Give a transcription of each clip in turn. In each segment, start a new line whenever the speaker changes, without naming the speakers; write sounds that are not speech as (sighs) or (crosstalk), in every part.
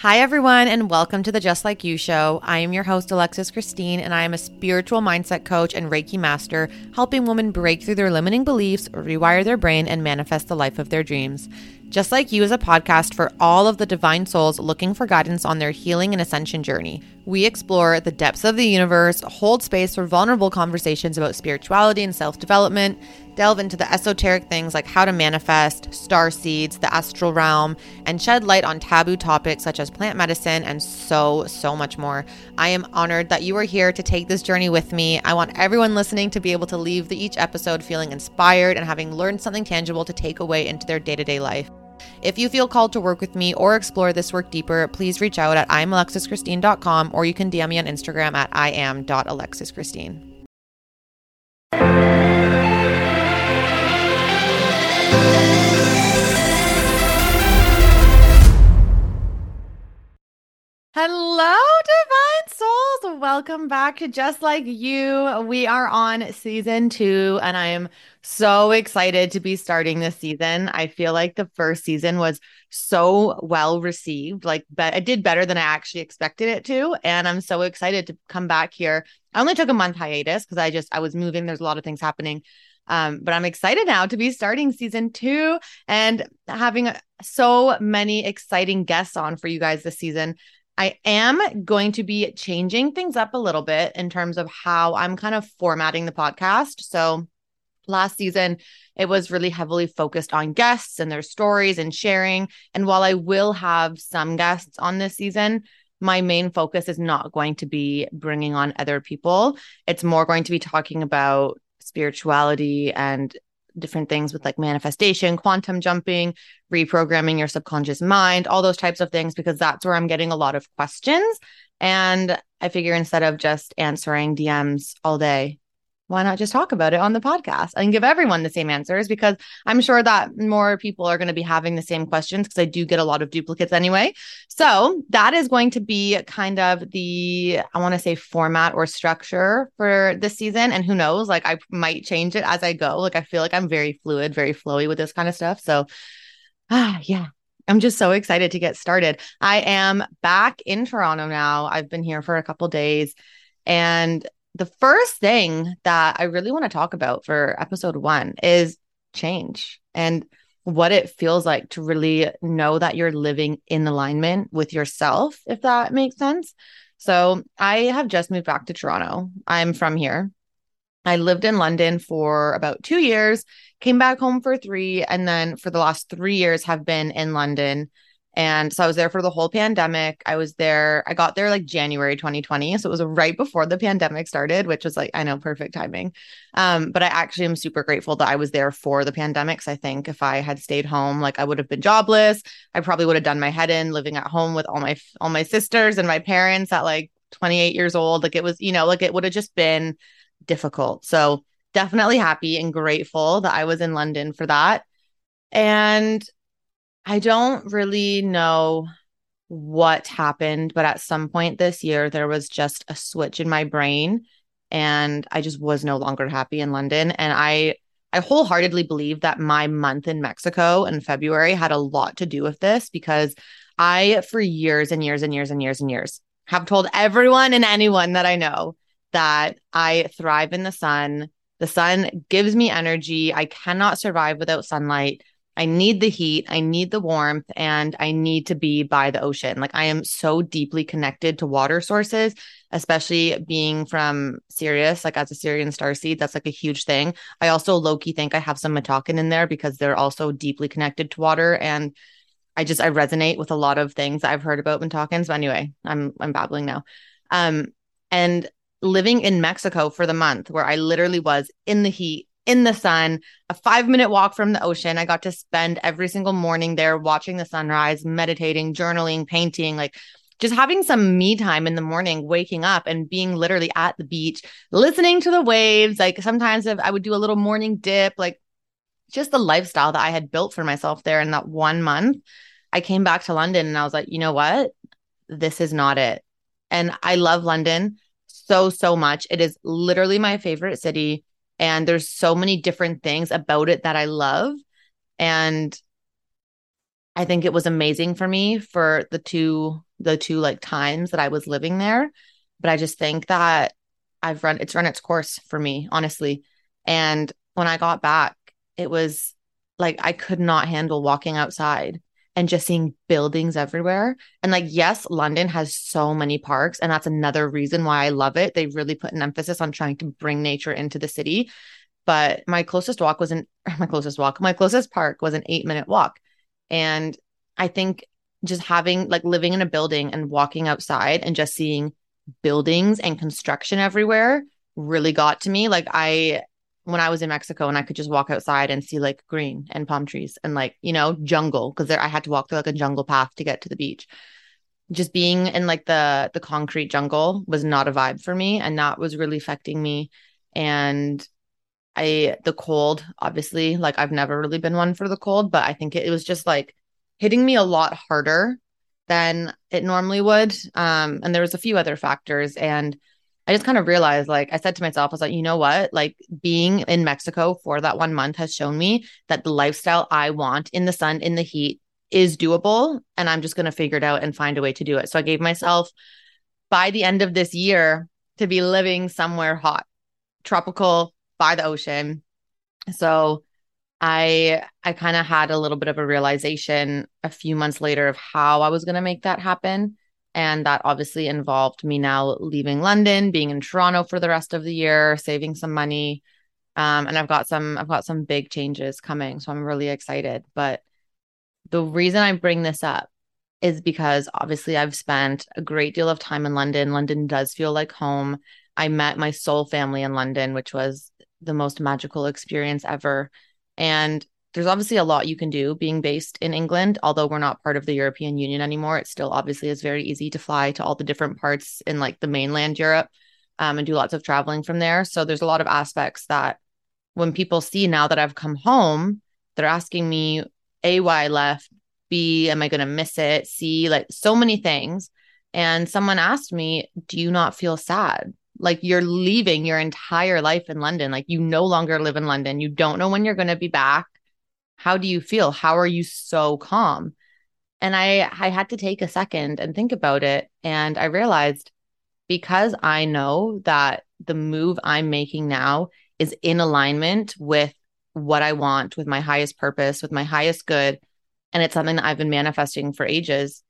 Hi, everyone, and welcome to the Just Like You show. I am your host, Alexis Christine, and I am a spiritual mindset coach and Reiki master, helping women break through their limiting beliefs, rewire their brain, and manifest the life of their dreams. Just Like You is a podcast for all of the divine souls looking for guidance on their healing and ascension journey. We explore the depths of the universe, hold space for vulnerable conversations about spirituality and self development, delve into the esoteric things like how to manifest, star seeds, the astral realm, and shed light on taboo topics such as plant medicine and so, so much more. I am honored that you are here to take this journey with me. I want everyone listening to be able to leave the, each episode feeling inspired and having learned something tangible to take away into their day to day life. If you feel called to work with me or explore this work deeper, please reach out at iamalexischristine.com or you can DM me on Instagram at iam.alexischristine. Hello. Welcome back to Just Like You. We are on season two, and I am so excited to be starting this season. I feel like the first season was so well received. Like, but I did better than I actually expected it to. And I'm so excited to come back here. I only took a month hiatus because I just I was moving. There's a lot of things happening. Um, but I'm excited now to be starting season two and having so many exciting guests on for you guys this season. I am going to be changing things up a little bit in terms of how I'm kind of formatting the podcast. So last season, it was really heavily focused on guests and their stories and sharing. And while I will have some guests on this season, my main focus is not going to be bringing on other people. It's more going to be talking about spirituality and different things with like manifestation, quantum jumping, reprogramming your subconscious mind, all those types of things, because that's where I'm getting a lot of questions. And I figure instead of just answering DMs all day, why not just talk about it on the podcast and give everyone the same answers? Because I'm sure that more people are going to be having the same questions because I do get a lot of duplicates anyway. So that is going to be kind of the, I want to say format or structure for this season. And who knows, like I might change it as I go. Like I feel like I'm very fluid, very flowy with this kind of stuff. So, ah, (sighs) yeah, I'm just so excited to get started. I am back in Toronto now. I've been here for a couple days and the first thing that I really want to talk about for episode one is change and what it feels like to really know that you're living in alignment with yourself, if that makes sense. So, I have just moved back to Toronto. I'm from here. I lived in London for about two years, came back home for three, and then for the last three years have been in London and so I was there for the whole pandemic. I was there, I got there like January 2020. So it was right before the pandemic started, which was like, I know, perfect timing. Um, but I actually am super grateful that I was there for the pandemics. I think if I had stayed home, like I would have been jobless. I probably would have done my head in living at home with all my all my sisters and my parents at like 28 years old. Like it was, you know, like it would have just been difficult. So definitely happy and grateful that I was in London for that. And I don't really know what happened, but at some point this year, there was just a switch in my brain and I just was no longer happy in London. And I, I wholeheartedly believe that my month in Mexico in February had a lot to do with this because I, for years and years and years and years and years, have told everyone and anyone that I know that I thrive in the sun. The sun gives me energy. I cannot survive without sunlight. I need the heat, I need the warmth, and I need to be by the ocean. Like I am so deeply connected to water sources, especially being from Sirius, like as a Sirian star seed, that's like a huge thing. I also low key think I have some Mintakan in there because they're also deeply connected to water. And I just I resonate with a lot of things I've heard about Mintakans. But anyway, I'm I'm babbling now. Um, and living in Mexico for the month where I literally was in the heat in the sun, a five minute walk from the ocean. I got to spend every single morning there watching the sunrise, meditating, journaling, painting, like just having some me time in the morning, waking up and being literally at the beach, listening to the waves. Like sometimes if I would do a little morning dip, like just the lifestyle that I had built for myself there in that one month. I came back to London and I was like, you know what? This is not it. And I love London so, so much. It is literally my favorite city and there's so many different things about it that I love and I think it was amazing for me for the two the two like times that I was living there. But I just think that I've run it's run its course for me, honestly. And when I got back, it was like I could not handle walking outside and just seeing buildings everywhere. And like, yes, London has so many parks, and that's another reason why I love it. They really put an emphasis on trying to bring nature into the city. But my closest walk was an (laughs) my closest walk, my closest park was an eight minute walk. And I think just having like living in a building and walking outside and just seeing buildings and construction everywhere really got to me. Like I when I was in Mexico and I could just walk outside and see like green and palm trees and like, you know, jungle because I had to walk through like a jungle path to get to the beach. Just being in like the the concrete jungle was not a vibe for me and that was really affecting me and I the cold obviously like I've never really been one for the cold but I think it, it was just like hitting me a lot harder than it normally would um and there was a few other factors and I just kind of realized, like, I said to myself, I was like, you know what? Like, being in Mexico for that one month has shown me that the lifestyle I want in the sun, in the heat, is doable. And I'm just going to figure it out and find a way to do it. So I gave myself by the end of this year to be living somewhere hot, tropical, by the ocean. So I I kind of had a little bit of a realization a few months later of how I was going to make that happen. And that obviously involved me now leaving London, being in Toronto for the rest of the year, saving some money. Um, and I've got some I've got some big changes coming. So I'm really excited. But the reason I bring this up is because obviously I've spent a great deal of time in London. London does feel like home. I met my soul family in London, which was the most magical experience ever. And there's obviously a lot you can do being based in England, although we're not part of the European Union anymore. It still obviously is very easy to fly to all the different parts in like the mainland Europe um, and do lots of traveling from there. So there's a lot of aspects that when people see now that I've come home, they're asking me, A, why I left, B, am I going to miss it? C, like so many things. And someone asked me, Do you not feel sad? Like you're leaving your entire life in London. Like you no longer live in London. You don't know when you're going to be back how do you feel? How are you so calm? And i i had to take a second and think about it. And i realized because i know that the move i'm making now is in alignment with what i want with my highest purpose with my highest good and it's something that i've been manifesting for ages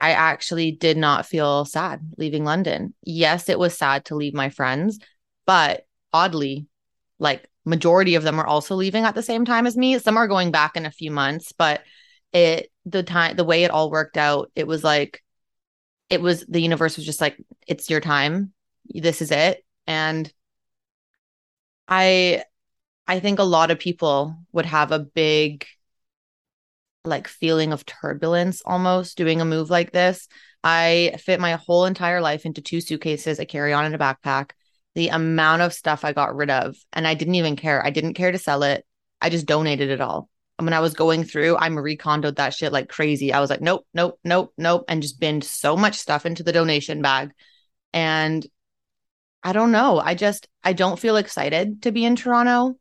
i actually did not feel sad leaving london. Yes it was sad to leave my friends but oddly like majority of them are also leaving at the same time as me. Some are going back in a few months, but it the time the way it all worked out, it was like it was the universe was just like it's your time. This is it. And I I think a lot of people would have a big like feeling of turbulence almost doing a move like this. I fit my whole entire life into two suitcases, a carry on and a backpack the amount of stuff I got rid of. And I didn't even care. I didn't care to sell it. I just donated it all. And when I was going through, I Marie Kondoed that shit like crazy. I was like, nope, nope, nope, nope. And just binned so much stuff into the donation bag. And I don't know. I just, I don't feel excited to be in Toronto.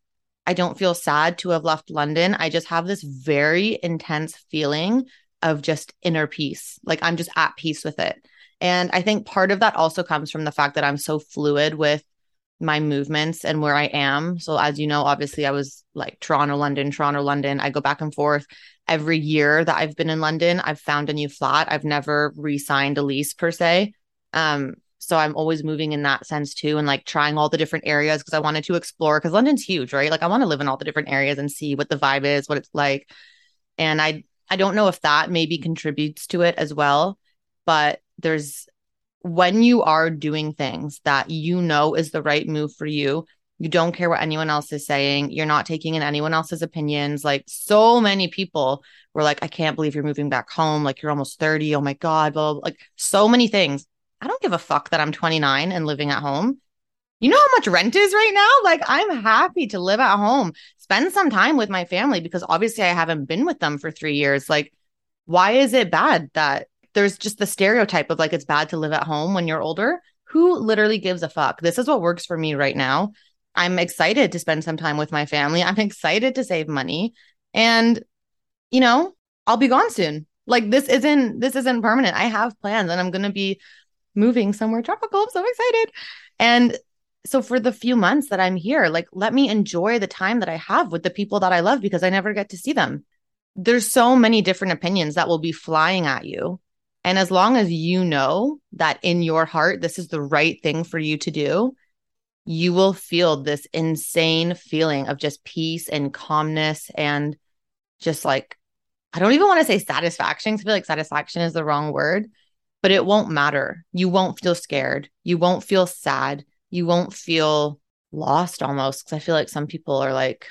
I don't feel sad to have left London. I just have this very intense feeling of just inner peace. Like I'm just at peace with it. And I think part of that also comes from the fact that I'm so fluid with my movements and where I am. So, as you know, obviously, I was like Toronto, London, Toronto, London. I go back and forth every year that I've been in London. I've found a new flat. I've never re signed a lease per se. Um, so I'm always moving in that sense too, and like trying all the different areas because I wanted to explore. Because London's huge, right? Like I want to live in all the different areas and see what the vibe is, what it's like. And I I don't know if that maybe contributes to it as well, but there's when you are doing things that you know is the right move for you, you don't care what anyone else is saying. You're not taking in anyone else's opinions. Like so many people were like, I can't believe you're moving back home. Like you're almost 30. Oh my God. Blah, blah, blah. Like so many things. I don't give a fuck that I'm 29 and living at home. You know how much rent is right now? Like I'm happy to live at home, spend some time with my family because obviously I haven't been with them for three years. Like, why is it bad that there's just the stereotype of like it's bad to live at home when you're older. Who literally gives a fuck? This is what works for me right now. I'm excited to spend some time with my family. I'm excited to save money. And, you know, I'll be gone soon. Like this isn't this isn't permanent. I have plans and I'm going to be moving somewhere tropical. I'm so excited. And so for the few months that I'm here, like let me enjoy the time that I have with the people that I love because I never get to see them. There's so many different opinions that will be flying at you. And as long as you know that in your heart, this is the right thing for you to do, you will feel this insane feeling of just peace and calmness and just like, I don't even want to say satisfaction. Because I feel like satisfaction is the wrong word, but it won't matter. You won't feel scared. You won't feel sad. You won't feel lost almost. Cause I feel like some people are like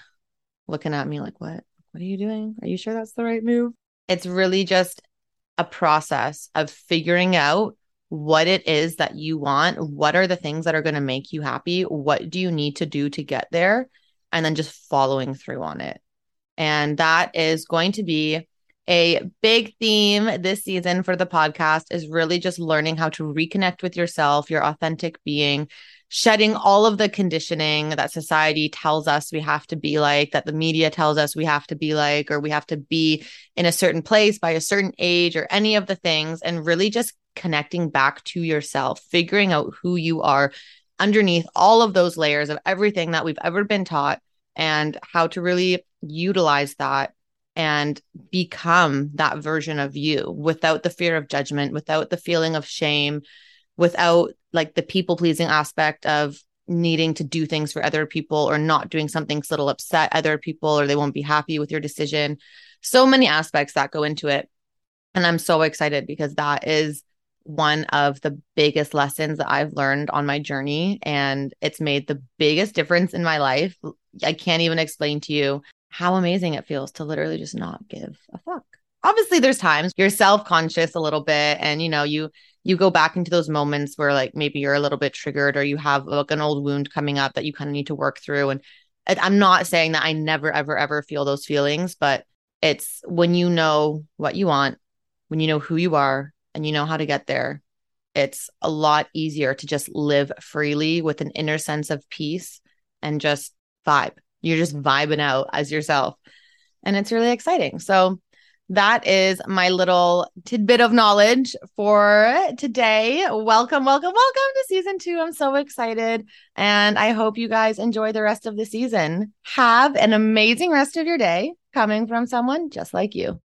looking at me like, what? What are you doing? Are you sure that's the right move? It's really just a process of figuring out what it is that you want. What are the things that are going to make you happy? What do you need to do to get there? And then just following through on it. And that is going to be a big theme this season for the podcast is really just learning how to reconnect with yourself, your authentic being, shedding all of the conditioning that society tells us we have to be like, that the media tells us we have to be like, or we have to be in a certain place by a certain age, or any of the things, and really just connecting back to yourself, figuring out who you are underneath all of those layers of everything that we've ever been taught, and how to really utilize that and become that version of you without the fear of judgment, without the feeling of shame, without like the people pleasing aspect of needing to do things for other people or not doing something so it'll upset other people or they won't be happy with your decision. So many aspects that go into it. And I'm so excited because that is one of the biggest lessons that I've learned on my journey. And it's made the biggest difference in my life. I can't even explain to you how amazing it feels to literally just not give a fuck. Obviously, there's times you're self conscious a little bit and you know, you you go back into those moments where like maybe you're a little bit triggered or you have like an old wound coming up that you kind of need to work through. And I'm not saying that I never ever ever feel those feelings but it's when you know what you want when you know who you are and you know how to get there it's a lot easier to just live freely with an inner sense of peace and just vibe. You're just vibing out as yourself. And it's really exciting. So that is my little tidbit of knowledge for today. Welcome, welcome, welcome to season two. I'm so excited. And I hope you guys enjoy the rest of the season. Have an amazing rest of your day coming from someone just like you.